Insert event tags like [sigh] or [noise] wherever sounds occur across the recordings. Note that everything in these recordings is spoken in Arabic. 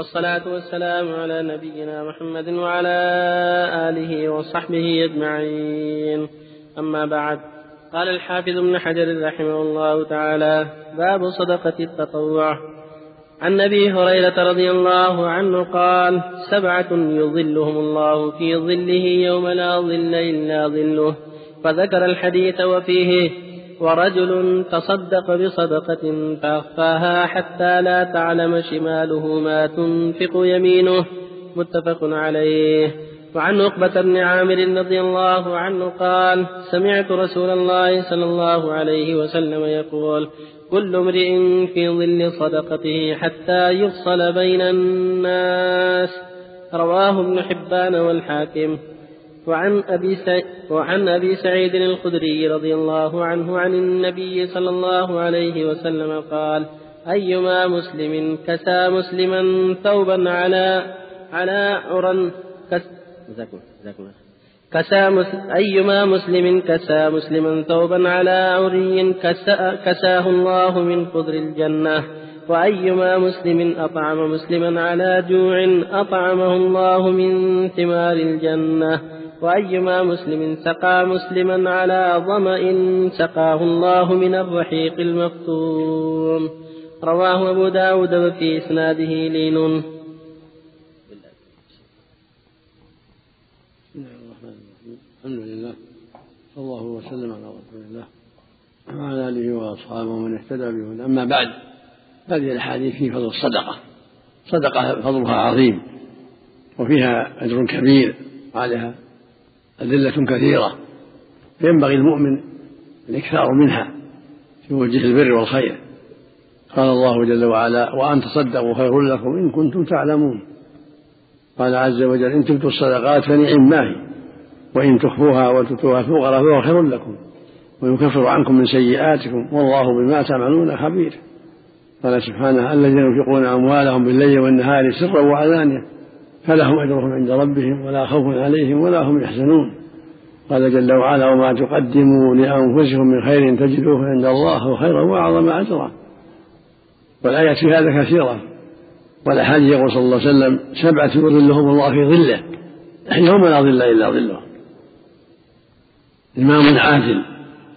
والصلاة والسلام على نبينا محمد وعلى آله وصحبه أجمعين. أما بعد قال الحافظ ابن حجر رحمه الله تعالى باب صدقة التطوع. عن أبي هريرة رضي الله عنه قال سبعة يظلهم الله في ظله يوم لا ظل إلا ظله. فذكر الحديث وفيه ورجل تصدق بصدقة فأخفاها حتى لا تعلم شماله ما تنفق يمينه. متفق عليه. وعن عقبة بن عامر رضي الله عنه قال سمعت رسول الله صلى الله عليه وسلم يقول كل امرئ في ظل صدقته حتى يفصل بين الناس. رواه ابن حبان والحاكم. وعن أبي, سعيد وعن أبي سعيد الخدري رضي الله عنه عن النبي صلى الله عليه وسلم قال أيما مسلم كسى مسلما ثوبا على على عرى كس كسى أيما مسلم كسى مسلما ثوبا على عري كسى كساه الله من خضر الجنة. وأيما مسلم أطعم مسلما على جوع أطعمه الله من ثمار الجنة. وأيما مسلم سقى مسلما على ظمأ سقاه الله من الرحيق المختوم رواه أبو داود وفي إسناده لين. الحمد لله. صلى الله وسلم على رسول الله وعلى آله وأصحابه ومن اهتدى به أما بعد هذه الأحاديث في فضل الصدقة. صدقة فضلها عظيم وفيها أجر كبير وعليها أدلة كثيرة ينبغي المؤمن الإكثار منها في وجه البر والخير. قال الله جل وعلا وأن تصدقوا خير لكم إن كنتم تعلمون قال عز وجل إن تبدوا الصدقات فنعم ما هي وإن تخفوها وتؤتوها الفقراء فهو خير لكم ويكفر عنكم من سيئاتكم والله بما تعملون خبير قال سبحانه الذين ينفقون أموالهم بالليل والنهار سرا وعلانية فلهم أجرهم عند ربهم ولا خوف عليهم ولا هم يحزنون. قال جل وعلا وما تقدموا لأنفسكم من خير تجدوه عند الله خيرا وأعظم أجرا. والآيات في هذا كثيرة. والأحاديث يقول صلى الله عليه وسلم سبعة يظلهم الله في ظله. يوم لا ظل إلا ظله. إمام عادل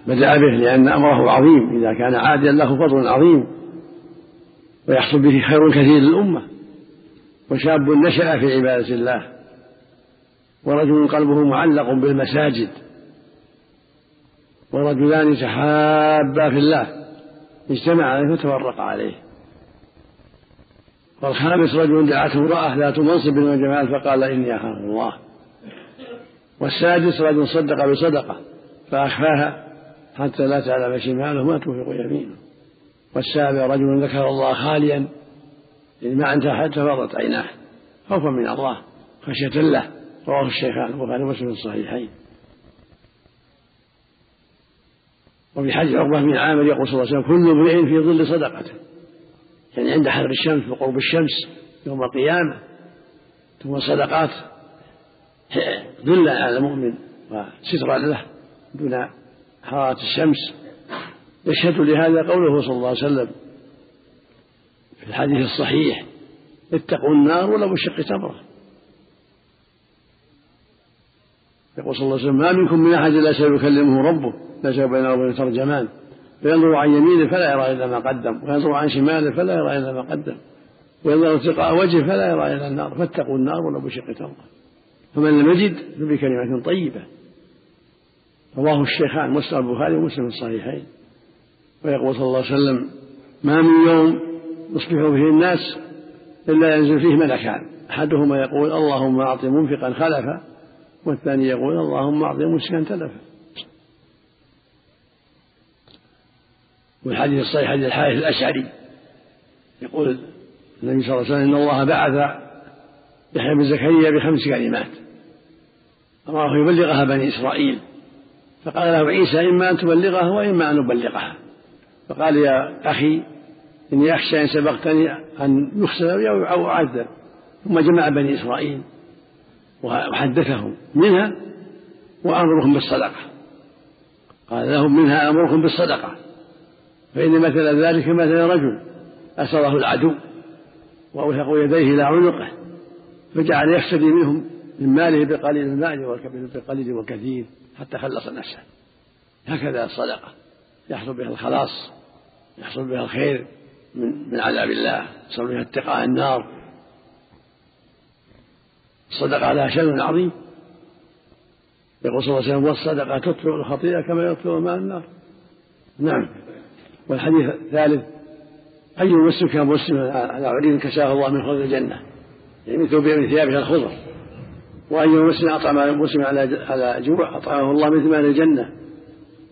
بدأ به لأن أمره عظيم. إذا كان عادلا له فضل عظيم. ويحصل به خير كثير للأمة. وشاب نشأ في عبادة الله ورجل قلبه معلق بالمساجد ورجلان تحابا في الله اجتمع عليه فتفرق عليه. والخامس رجل دعته امرأة ذات منصب وجمال فقال إني أخاف الله. والسادس رجل صدق بصدقة فأخفاها حتى لا تعلم شماله ما تنفق يمينه. والسابع رجل ذكر الله خاليا يعني ما انتهى حتى فاضت عيناه. خوفا من الله خشية له. رواه الشيخان البخاري ومسلم في الصحيحين. وفي حديث عقبة بن عامر يقول صلى الله عليه وسلم كل امرئ في ظل صدقته. يعني عند حر الشمس وقرب الشمس يوم القيامة ثم الصدقات ظل على المؤمن وسترا له دون حرارة الشمس. يشهد لهذا قوله صلى الله عليه وسلم في الحديث الصحيح. اتقوا النار ولو بشق تمره. يقول صلى الله عليه وسلم ما منكم من أحد إلا سيكلمه ربه ليس بينه وبين ترجمان فينظر عن يمينه فلا يرى إلا ما قدم وينظر عن شماله فلا يرى إلا ما قدم وينظر تلقاء وجهه فلا يرى إلا النار. فاتقوا النار ولو بشق تمره. فمن لم يجد فبكلمة طيبة. رواه الشيخان مسلم البخاري ومسلم الصحيحين. ويقول صلى الله عليه وسلم ما من يوم يصبح فيه الناس إلا ينزل فيه ملكان أحدهما يقول اللهم أعط منفقا خلفا والثاني يقول اللهم أعط ممسكا تلفا والحديث الصحيح حديث الحارث الأشعري. يقول النبي صلى الله عليه وسلم إن الله بعث يحيى بن زكريا بخمس كلمات. أمره يبلغها بني إسرائيل. فقال له عيسى إما أن تبلغها وإما أن نبلغها فقال يا أخي إني أخشى إن سبقتني أن يخسر أو أعذب. ثم جمع بني إسرائيل وحدثهم منها وأمرهم بالصدقة. قال لهم منها أمركم بالصدقة. فإن مثل ذلك مثل رجل أسره العدو وأوثق يديه إلى عنقه فجعل يفتدي منهم من ماله بقليل المال بقليل وكثير حتى خلص نفسه. هكذا الصدقة. يحصل بها الخلاص يحصل بها الخير. من من عذاب الله. بها اتقاء النار. الصدقة لها شأن عظيم. يقول صلى الله عليه وسلم والصدقة تطفئ الخطيئة كما يطفئ ماء النار. نعم. والحديث الثالث أي مسلم كان مسلما على عريض كساه الله من خضر الجنة؟ يعني مثل من ثيابه الخضر. وأي مسلم أطعم مسلم على على جوع أطعمه الله مثل مال الجنة؟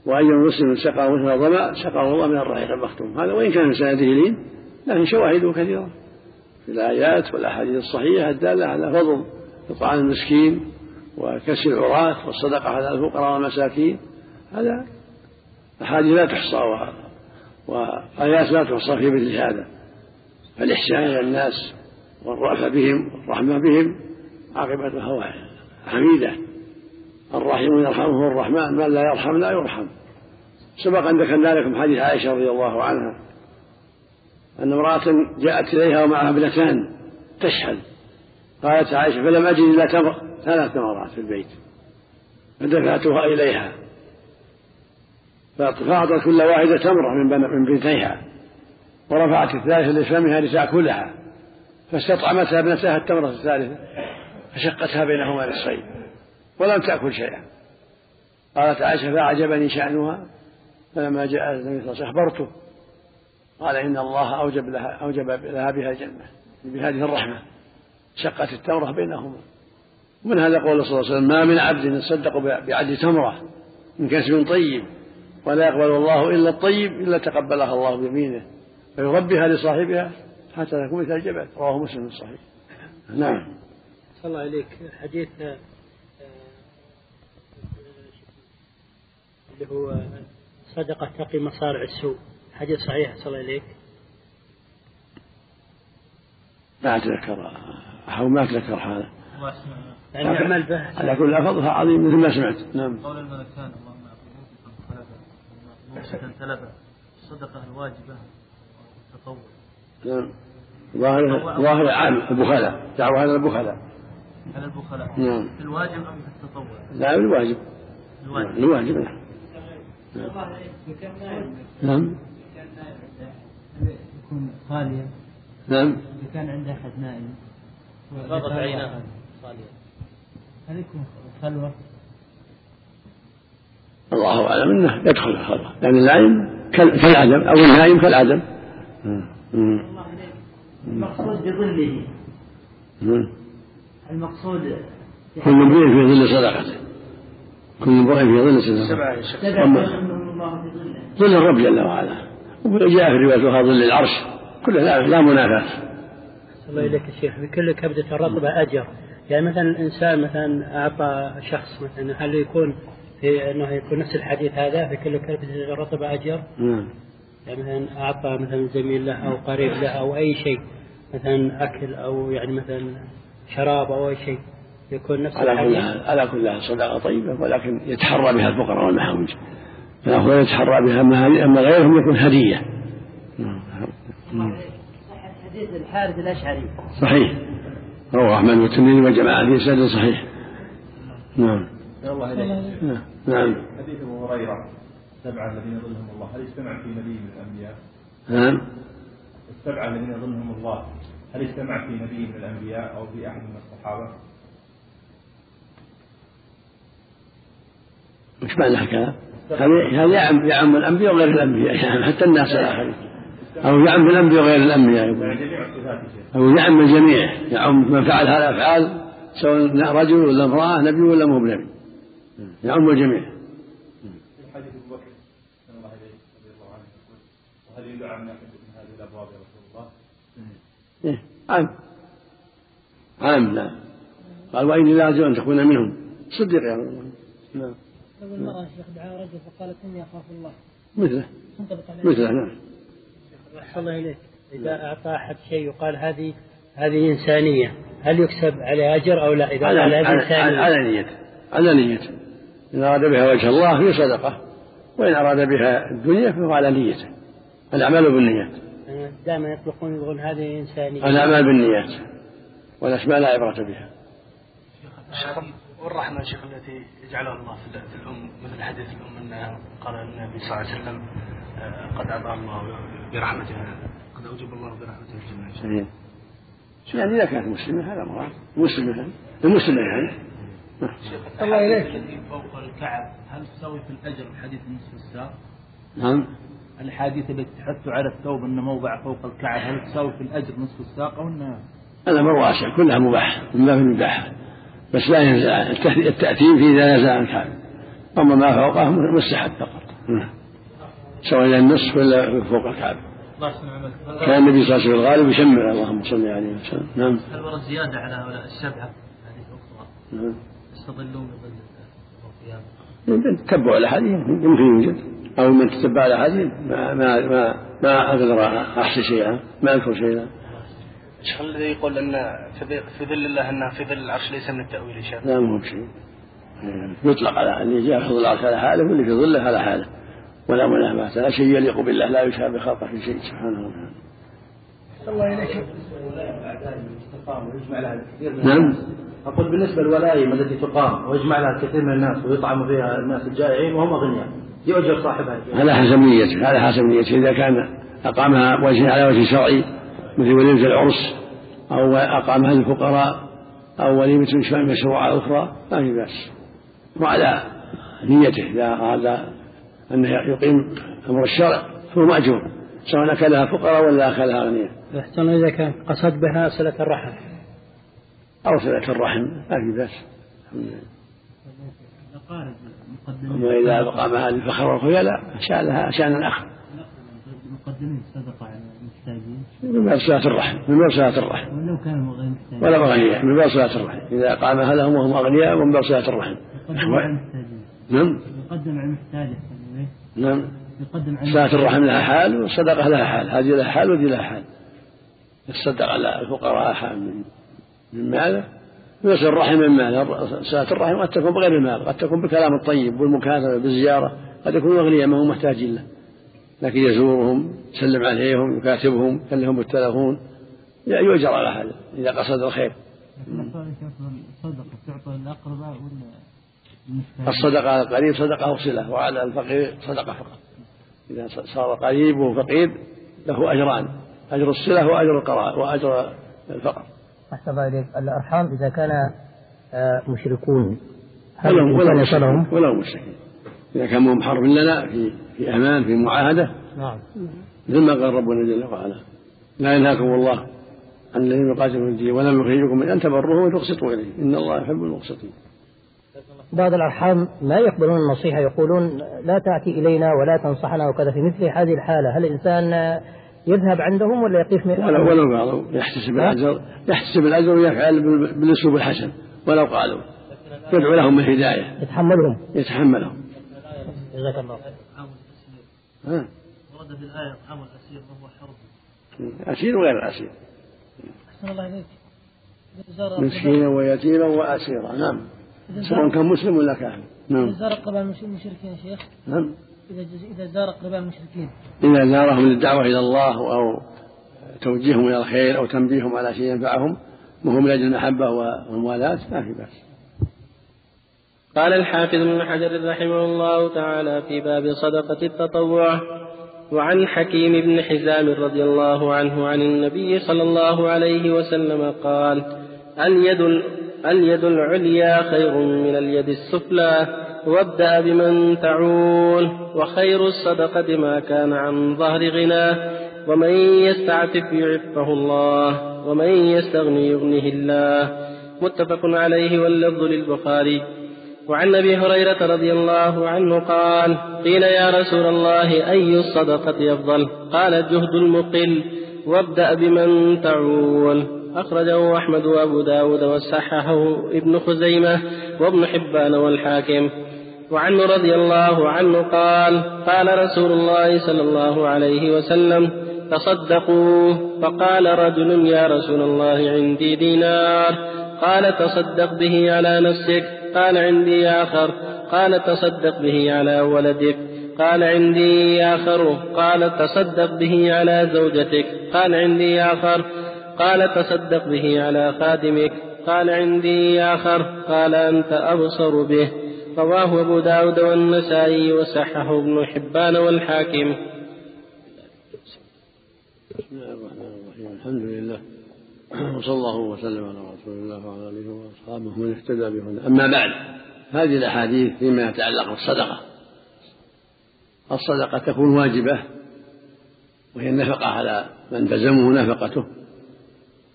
وأي مسلم سقى مثل ظمأ سقاه الله من الرحيق المختوم. هذا وإن كان من سنده لين لكن شواهده كثيرة. في الآيات والأحاديث الصحيحة الدالة على فضل إطعام المسكين وكسر العراة والصدقة على الفقراء والمساكين. هذا أحاديث لا تحصى وآيات لا تحصى في مثل هذا. فالإحسان إلى الناس والرأفة بهم والرحمة بهم عاقبتها حميدة. الراحمون يرحمه الرحمن من لا يرحم لا يرحم. سبق أن ذكرنا لكم حديث عائشة رضي الله عنها أن امرأة جاءت إليها ومعها ابنتان تشحذ قالت عائشة فلم أجد إلا تمر ثلاث تمرات في البيت. فدفعتها إليها. فأعطت كل واحدة تمرة من من بنتيها. ورفعت الثالثة لفمها لتأكلها. فاستطعمتها ابنتها التمرة الثالثة فشقتها بينهما نصفين ولم تأكل شيئا. قالت عائشة فأعجبني شأنها فلما جاء النبي صلى الله عليه وسلم أخبرته. قال إن الله أوجب لها أوجب لها بها الجنة بهذه الرحمة. شقت التمرة بينهما. ومن هذا قول صلى الله عليه وسلم؟ ما من عبد يصدق بعد تمرة من كسب طيب ولا يقبل الله إلا الطيب إلا تقبلها الله بيمينه فيربيها لصاحبها حتى تكون مثل الجبل. رواه مسلم الصحيح. نعم. صلى الله عليك. حديث اللي هو صدقة تقي مصارع السوء. حديث صحيح صلى الله عليك. ما أتذكر أو ما أتذكر هذا. يعني نعمل به على كل فضلها عظيم مثل ما سمعت. نعم. قول الملكان اللهم أعطي ثلاثة. الصدقة الواجبة والتطوع نعم. ظاهر ظاهر عام البخلاء دعوة هذا البخلاء على البخلاء نعم. في الواجب أم في التطوع؟ لا الواجب. الواجب. الواجب. نعم نعم. يكون خاليا نعم. إذا كان عنده أحد نائم غضت عيناه. هل يكون خلوة؟ الله أعلم أنه يدخل الخلوة لأن النائم كالعدم. أو النائم كالعدم. المقصود بظله. المقصود كل امرئ في ظل صدقته. كل امرئ في ظل صدقته سبع الله بظله ظل. الرب جل وعلا. وجاء في رواية ظل العرش. كلها لا, لا منافاة. الله إليك يا شيخ. بكل كبدة رطبة أجر. يعني مثلا الإنسان مثلا أعطى شخص مثلا هل يكون في أنه يكون نفس الحديث هذا في كل كبدة رطبة أجر؟ نعم. يعني مثلا أعطى مثلا زميل له أو قريب له أو أي شيء. مثلا أكل أو يعني مثلا شراب أو أي شيء. يكون نفس على كل على كل حال صدقة طيبة ولكن يتحرى بها الفقراء والمحاوج. فالأفضل يتحرى بها أما غيرهم يكون هدية. حديث الحارث الأشعري. صحيح. رواه أحمد والترمذي والجماعة في سند صحيح. نعم. الله نعم. نعم. حديث أبو هريرة السبعه الذين يظلهم الله. هل اجتمع في نبي من الأنبياء؟ نعم. السبعه الذين يظلهم الله. هل اجتمع في نبي من الأنبياء أو في أحد من الصحابة؟ وش معنى هكذا؟ هذا يعم يعم الأنبياء وغير الأنبياء يعني حتى الناس الآخرين. أو يعم الأنبياء وغير الأنبياء. أو يعم الجميع يعم من فعل هذه الافعال سواء رجل ولا امرأة نبي ولا مو بنبي. يعم الجميع. يدعى من هذه الابواب رسول الله؟ إيه، عام. عام نعم. قال وإني لأرجو أن تكون منهم. صدق يا رب. نعم. لو المرأة شيخ دعا رجل فقالت إني أخاف الله. مثله. تنطبق عليه. مثله نعم. أحسن الله إليك. إذا أعطى أحد شيء يقال هذه هذه إنسانية هل يكسب عليه أجر أو لا؟ إذا على على, على, إنسانية. على نيته على نيته إن أراد بها وجه الله في صدقة. وإن أراد بها الدنيا فهو على نيته. الأعمال بالنيات دائما يطلقون يقولون هذه إنسانية. الأعمال بالنيات. والأسماء لا عبرة بها. والرحمة شيخ التي يجعلها الله في في الأم مثل حديث الأم أن قال النبي صلى الله عليه وسلم آه، قد أعطى الله برحمته قد أوجب الله برحمته الجنة. يعني إذا كانت مسلمة هذا مراد. مسلمة المسلمة يعني. شيخ الله إليك. التي فوق الكعب هل تساوي في الأجر الحديث نصف الساق؟ نعم. الأحاديث التي تحث على الثوب أن موضع فوق الكعب هل تساوي في الأجر نصف الساق أو أنها الأمر واسع كلها مباح من باب المباح بس لا ينزع. التأثيم في إذا نزع عن الكعب أما ما فوقه مستحب فقط. نعم. سواء إلى النصف ولا فوق الكعب كان النبي صلى الله عليه وسلم الغالب يشمر اللهم صل عليه وسلم. نعم. هل ورد زيادة على هؤلاء السبعة؟ هذه أخرى نعم. يستظلون بظل القيامة. تتبع الاحاديث يمكن يوجد. أو من تتبع الاحاديث ما ما ما ما أقدر أحصي شيئا ما أذكر شيئا. الشيخ الذي يقول أن في ظل- في ظل الله أنها في ظل العرش ليس من التأويل يا شيخ لا مو بشيء يطلق على اللي جاء في ظل العرش على حاله واللي في ظله على حاله. ولا منافاة لا شيء يليق بالله لا يشابه خلقه في شيء سبحانه وتعالى. الله نعم. أقول بالنسبة للولائم التي تقام ويجمع لها كثير من الناس ويطعم فيها الناس الجائعين وهم أغنياء يؤجر صاحبها. هذا حسب نيته هذا حسب نيته. إذا كان أقامها وجه على وجه شرعي مثل وليمة العرس أو أقامها للفقراء أو وليمة مشروعة أخرى ما في بأس. وعلى نيته إذا أراد أن يقيم أمر الشرع فهو مأجور سواء أكلها فقراء ولا أكلها أغنياء يحسن إذا كان قصد بها صلة الرحم. أو صلة الرحم ما في بأس. أما إذا أقامها للفخر والخيلاء شأنها شأن آخر. مقدمين صدقة على المحتاجين من باب صلاة الرحم من باب صلاة الرحم. ولو كانوا محتاجين ولا أغنياء من باب صلاة الرحم. إذا أقامها لهم وهم أغنياء ومن باب صلاة الرحم. يقدم على المحتاجين. نعم. يقدم على المحتاج نعم. يقدم على صلاة الرحم لها حال والصدقة لها حال. هذه لها حال وذي لها حال. يتصدق على الفقراء حال من من ماله. ويصل الرحم من ماله. صلاة الرحم قد تكون بغير المال قد تكون بالكلام الطيب والمكاتبة بالزيارة. قد يكونوا أغنياء ما هم محتاجين له. لكن يزورهم يسلم عليهم يكاتبهم يكلمهم بالتلفون. يؤجر على هذا إذا قصد الخير. الصدقة تعطى الأقرباء ولا الصدقة على القريب صدقة وصلة وعلى الفقير صدقة فقط. إذا صار قريب وفقير له أجران أجر الصلة وأجر القراء وأجر الفقر. أحسن الله إليك. الأرحام إذا كان آه، مشركون هل ولو مشركين؟ ولو مشركين إذا كانوا محرم لنا في في أمان في معاهدة. نعم. مثل ما قال ربنا جل وعلا لا ينهاكم الله عن الذين يقاتلون الدين ولم يخرجكم من أن تبروه وتقسطوا إليه إن الله يحب المقسطين. بعض الأرحام لا يقبلون النصيحة يقولون لا تأتي إلينا ولا تنصحنا وكذا. في مثل هذه الحالة هل الإنسان يذهب عندهم ولا يقف من ولو ولو قالوا يحتسب الأجر يحتسب الأجر ويفعل بال- بالأسلوب الحسن ولو قالوا. يدعو لهم بالهداية يتحملهم. يتحملهم. جزاك الله ها؟ ورد في الآية إطعام الأسير وهو حرب. أسير وغير الأسير أحسن الله إليك. إذا زار مسكينا ويتيما وأسيرا. نعم. إذا سواء كان مسلم ولا كافر. إذا نعم زار قبائل المش- المشركين يا شيخ. نعم. إذا إذا زار قبائل المشركين. إذا زارهم للدعوة إلى الله أو توجيههم إلى الخير أو تنبيههم على شيء ينفعهم وهم لأجل المحبة والموالاة ما في بأس. قال الحافظ ابن حجر رحمه الله تعالى في باب صدقة التطوع وعن حكيم بن حزام رضي الله عنه عن النبي صلى الله عليه وسلم قال اليد اليد العليا خير من اليد السفلى وابدأ بمن تعول وخير الصدقة ما كان عن ظهر غناه ومن يستعفف يعفه الله ومن يستغني يغنه الله. متفق عليه واللفظ للبخاري. وعن أبي هريرة رضي الله عنه قال قيل يا رسول الله أي الصدقة أفضل؟ قال الجهد المقل وابدأ بمن تعول أخرجه أحمد وأبو داود وصححه ابن خزيمة وابن حبان والحاكم. وعنه رضي الله عنه قال قال رسول الله صلى الله عليه وسلم تصدقوا. فقال رجل يا رسول الله عندي دينار. قال تصدق به على نفسك. قال عندي آخر. قال تصدق به على ولدك. قال عندي آخر. قال تصدق به على زوجتك. قال عندي آخر. قال تصدق به على خادمك. قال عندي آخر. قال أنت أبصر به. رواه أبو داود والنسائي وصححه ابن حبان والحاكم. بسم الله الرحمن الرحيم. الحمد لله. [clears throat] وصلى الله وسلم على رسول الله وعلى آله وأصحابه من اهتدى بهدى أما بعد هذه الأحاديث فيما يتعلق بالصدقة. الصدقة تكون واجبة وهي النفقة على من تلزمه نفقته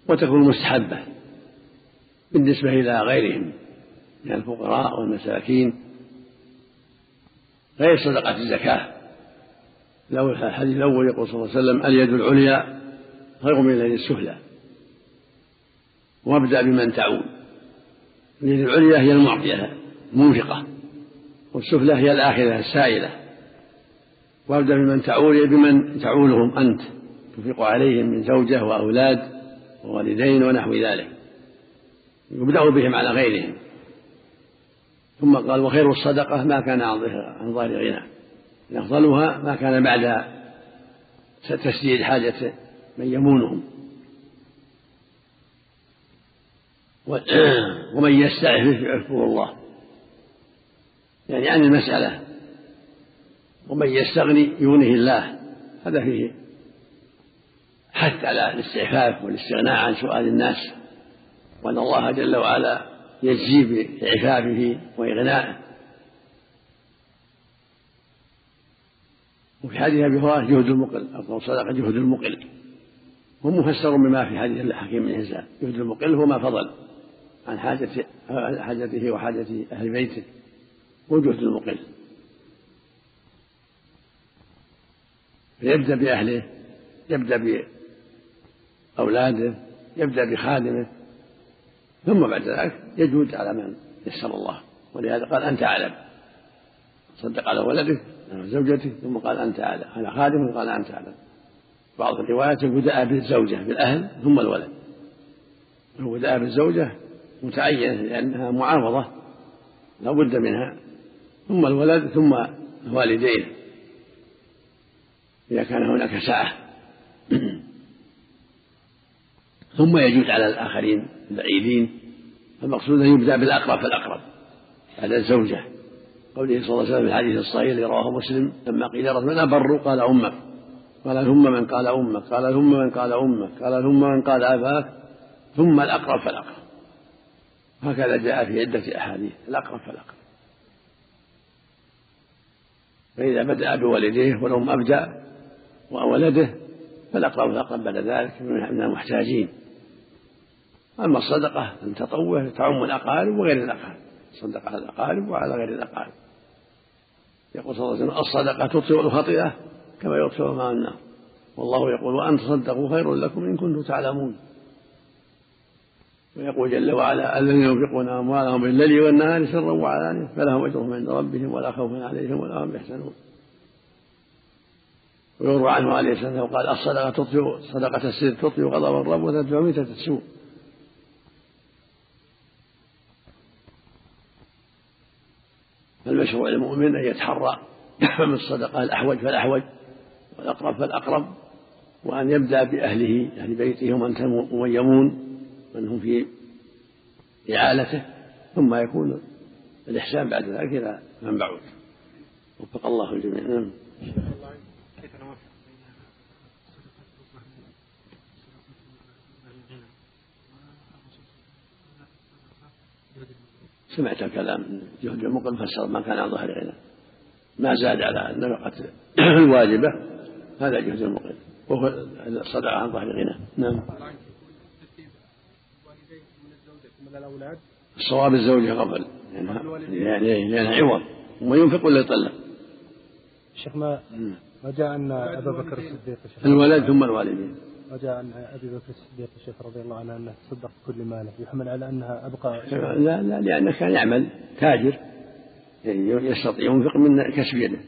وتكون مستحبة بالنسبة إلى غيرهم من الفقراء والمساكين. غير صدقة الزكاة. لو الحديث الأول يقول صلى الله عليه وسلم اليد العليا خير من اليد السفلى وابدأ بمن تعول اليد العليا هي المعطية المنفقة والسفلى هي الآخذة السائلة. وابدأ بمن تعول بمن تعولهم أنت. تنفق عليهم من زوجة وأولاد ووالدين ونحو ذلك. يبدأ بهم على غيرهم. ثم قال وخير الصدقة ما كان عن ظاهر غنى. أفضلها ما كان بعد تسديد حاجة من يمونهم. ومن يستعفف يعفه الله. يعني عن المسألة. ومن يستغني يغنيه الله. هذا فيه حث على الاستعفاف والاستغناء عن سؤال الناس. وأن الله جل وعلا يجزي بعفافه وإغنائه. وفي حديث أبي هريرة جهد المقل. أفضل صدقة جهد المقل. ومفسر بما في حديث الحكيم بن حزام. جهد المقل هو ما فضل. عن حاجة حاجته وحاجة أهل بيته. وجهد المقل فيبدأ بأهله يبدأ بأولاده يبدأ بخادمه. ثم بعد ذلك يجود على من يسر الله. ولهذا قال أنت أعلم. صدق على ولده زوجته ثم قال أنت أعلم. على خادمه قال أنت أعلم. بعض الروايات بدأ بالزوجة بالأهل ثم الولد. بدأ بالزوجة متعينة لأنها معاوضة لا بد منها ثم الولد ثم الوالدين إذا كان هناك سعة [clears throat] ثم يجوز على الآخرين البعيدين المقصود أن يبدأ بالأقرب فالأقرب على الزوجة. قوله صلى الله عليه وسلم في الحديث الصحيح الذي رواه مسلم لما قيل رجل من أبر قال أمك. قال ثم من قال أمك قال ثم من قال أمك قال ثم من قال أباك ثم الأقرب فالأقرب. هكذا جاء في عدة أحاديث الأقرب فالأقرب. فإذا بدأ بوالديه والأم أبدأ وولده فالأقرب فالأقرب بعد ذلك من المحتاجين. أما الصدقة أن تطوع تعم الأقارب وغير الأقارب. صدق على الأقارب وعلى غير الأقارب. يقول صلى الله عليه وسلم الصدقة تطفئ الخطيئة كما يطفئ ماء النار. والله يقول وأن تصدقوا خير لكم إن كنتم تعلمون. ويقول جل وعلا الذين ينفقون أموالهم بالليل والنهار سرا وعلانية فلهم أجرهم عند ربهم ولا خوف عليهم ولا هم يحزنون. ويروى عنه عليه الصلاة والسلام قال الصدقة تطفئ صدقة السر تطفئ غضب الرب وتدفع ميتة السوء. فالمشروع للمؤمن أن يتحرى من الصدقة الأحوج فالأحوج والأقرب فالأقرب وأن يبدأ بأهله أهل بيته ومن يمون. من هم في إعالته ثم يكون الإحسان بعد ذلك إلى من بعد وفق الله الجميع. نعم. سمعت الكلام جهد المقل فسر ما كان عن ظهر غنى ما زاد على النفقة [clears throat] الواجبة هذا جهد المقل وهو الصدقة عن ظهر غنى نعم. الصواب الزوجة قبل يعني لأنها عوض. وما ينفق ولا يطلق شيخ ما ما جاء أن أبا بكر الصديق الولد ثم الوالدين. وجاء عن أبي بكر الصديق الشيخ رضي الله عنه أنه تصدق بكل ماله يحمل على أنها ابقى لا لا لأنه كان يعمل تاجر. يعني يستطيع ينفق من كسب يده.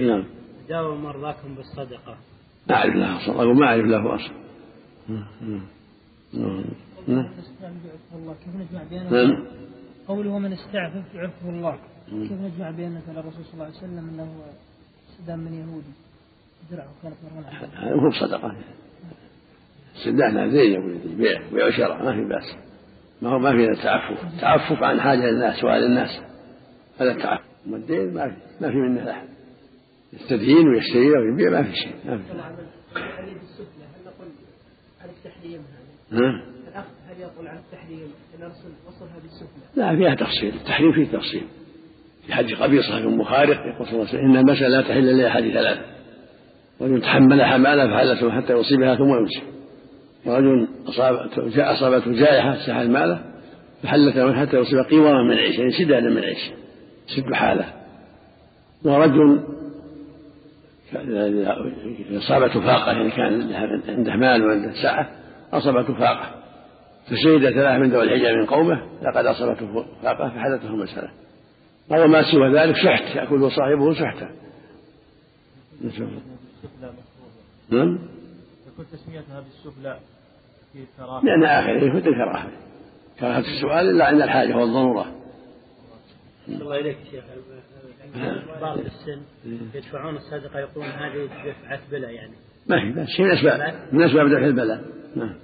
نعم. داووا مرضاكم بالصدقة. ما أعرف له اصل أقول ما أعرف له اصل نعم. نعم. قوله من استعفف يعفه الله. كيف نجمع بين فعل الرسول صلى الله عليه وسلم إنه استدام من يهودي؟ درعه كانت مرهونه هذا هو صدقة استدعنا زين يقول بيع بيع وشراء ما في بأس. ما هو ما في تعفف. تعفف عن حاجة الناس سؤال الناس. هذا التعفف. أما الدين ما في ما في منه أحد. يستدين ويشتري ويبيع ما في شيء ما في التحريم هذا؟ هل عن التحريم بالسفلى؟ لا فيها تفصيل التحريم فيه تفصيل. في حج قبيصة بن مخارق يقول صلى الله عليه وسلم إن المسألة لا تحل إلا أحد ثلاث رجل تحمل حمالة فحلته حتى يصيبها ثم يمسك. ورجل أصاب أصابته جائحة سحل ماله فحلته حتى يصيب قواما من عيش يعني سدادا من عيش سد حاله. ورجل أصابته فاقة يعني كان عنده مال وعنده سعة أصابته فاقة. فشهد ثلاثة من ذوي الحجة من قومه لقد أصابته فاقة فحدثه المسألة أو ما سوى ذلك سحت يأكله صاحبه سحتا. نعم؟ يكون تسميتها بالسفلى في كراهة لأن آخره يفوت الكراهة. كراهة السؤال إلا عند الحاجة والضرورة الله إليك شيخ. كبار السن يدفعون الصدقة يقولون هذه دفعة بلا يعني. ما في بأس شيء من أسباب من أسباب دفع البلاء. نعم.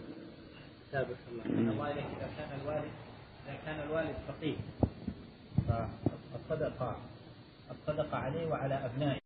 سابق الله إذا كان الوالد إذا كان الوالد فقير فالصدقة الصدقة عليه وعلى أبنائه.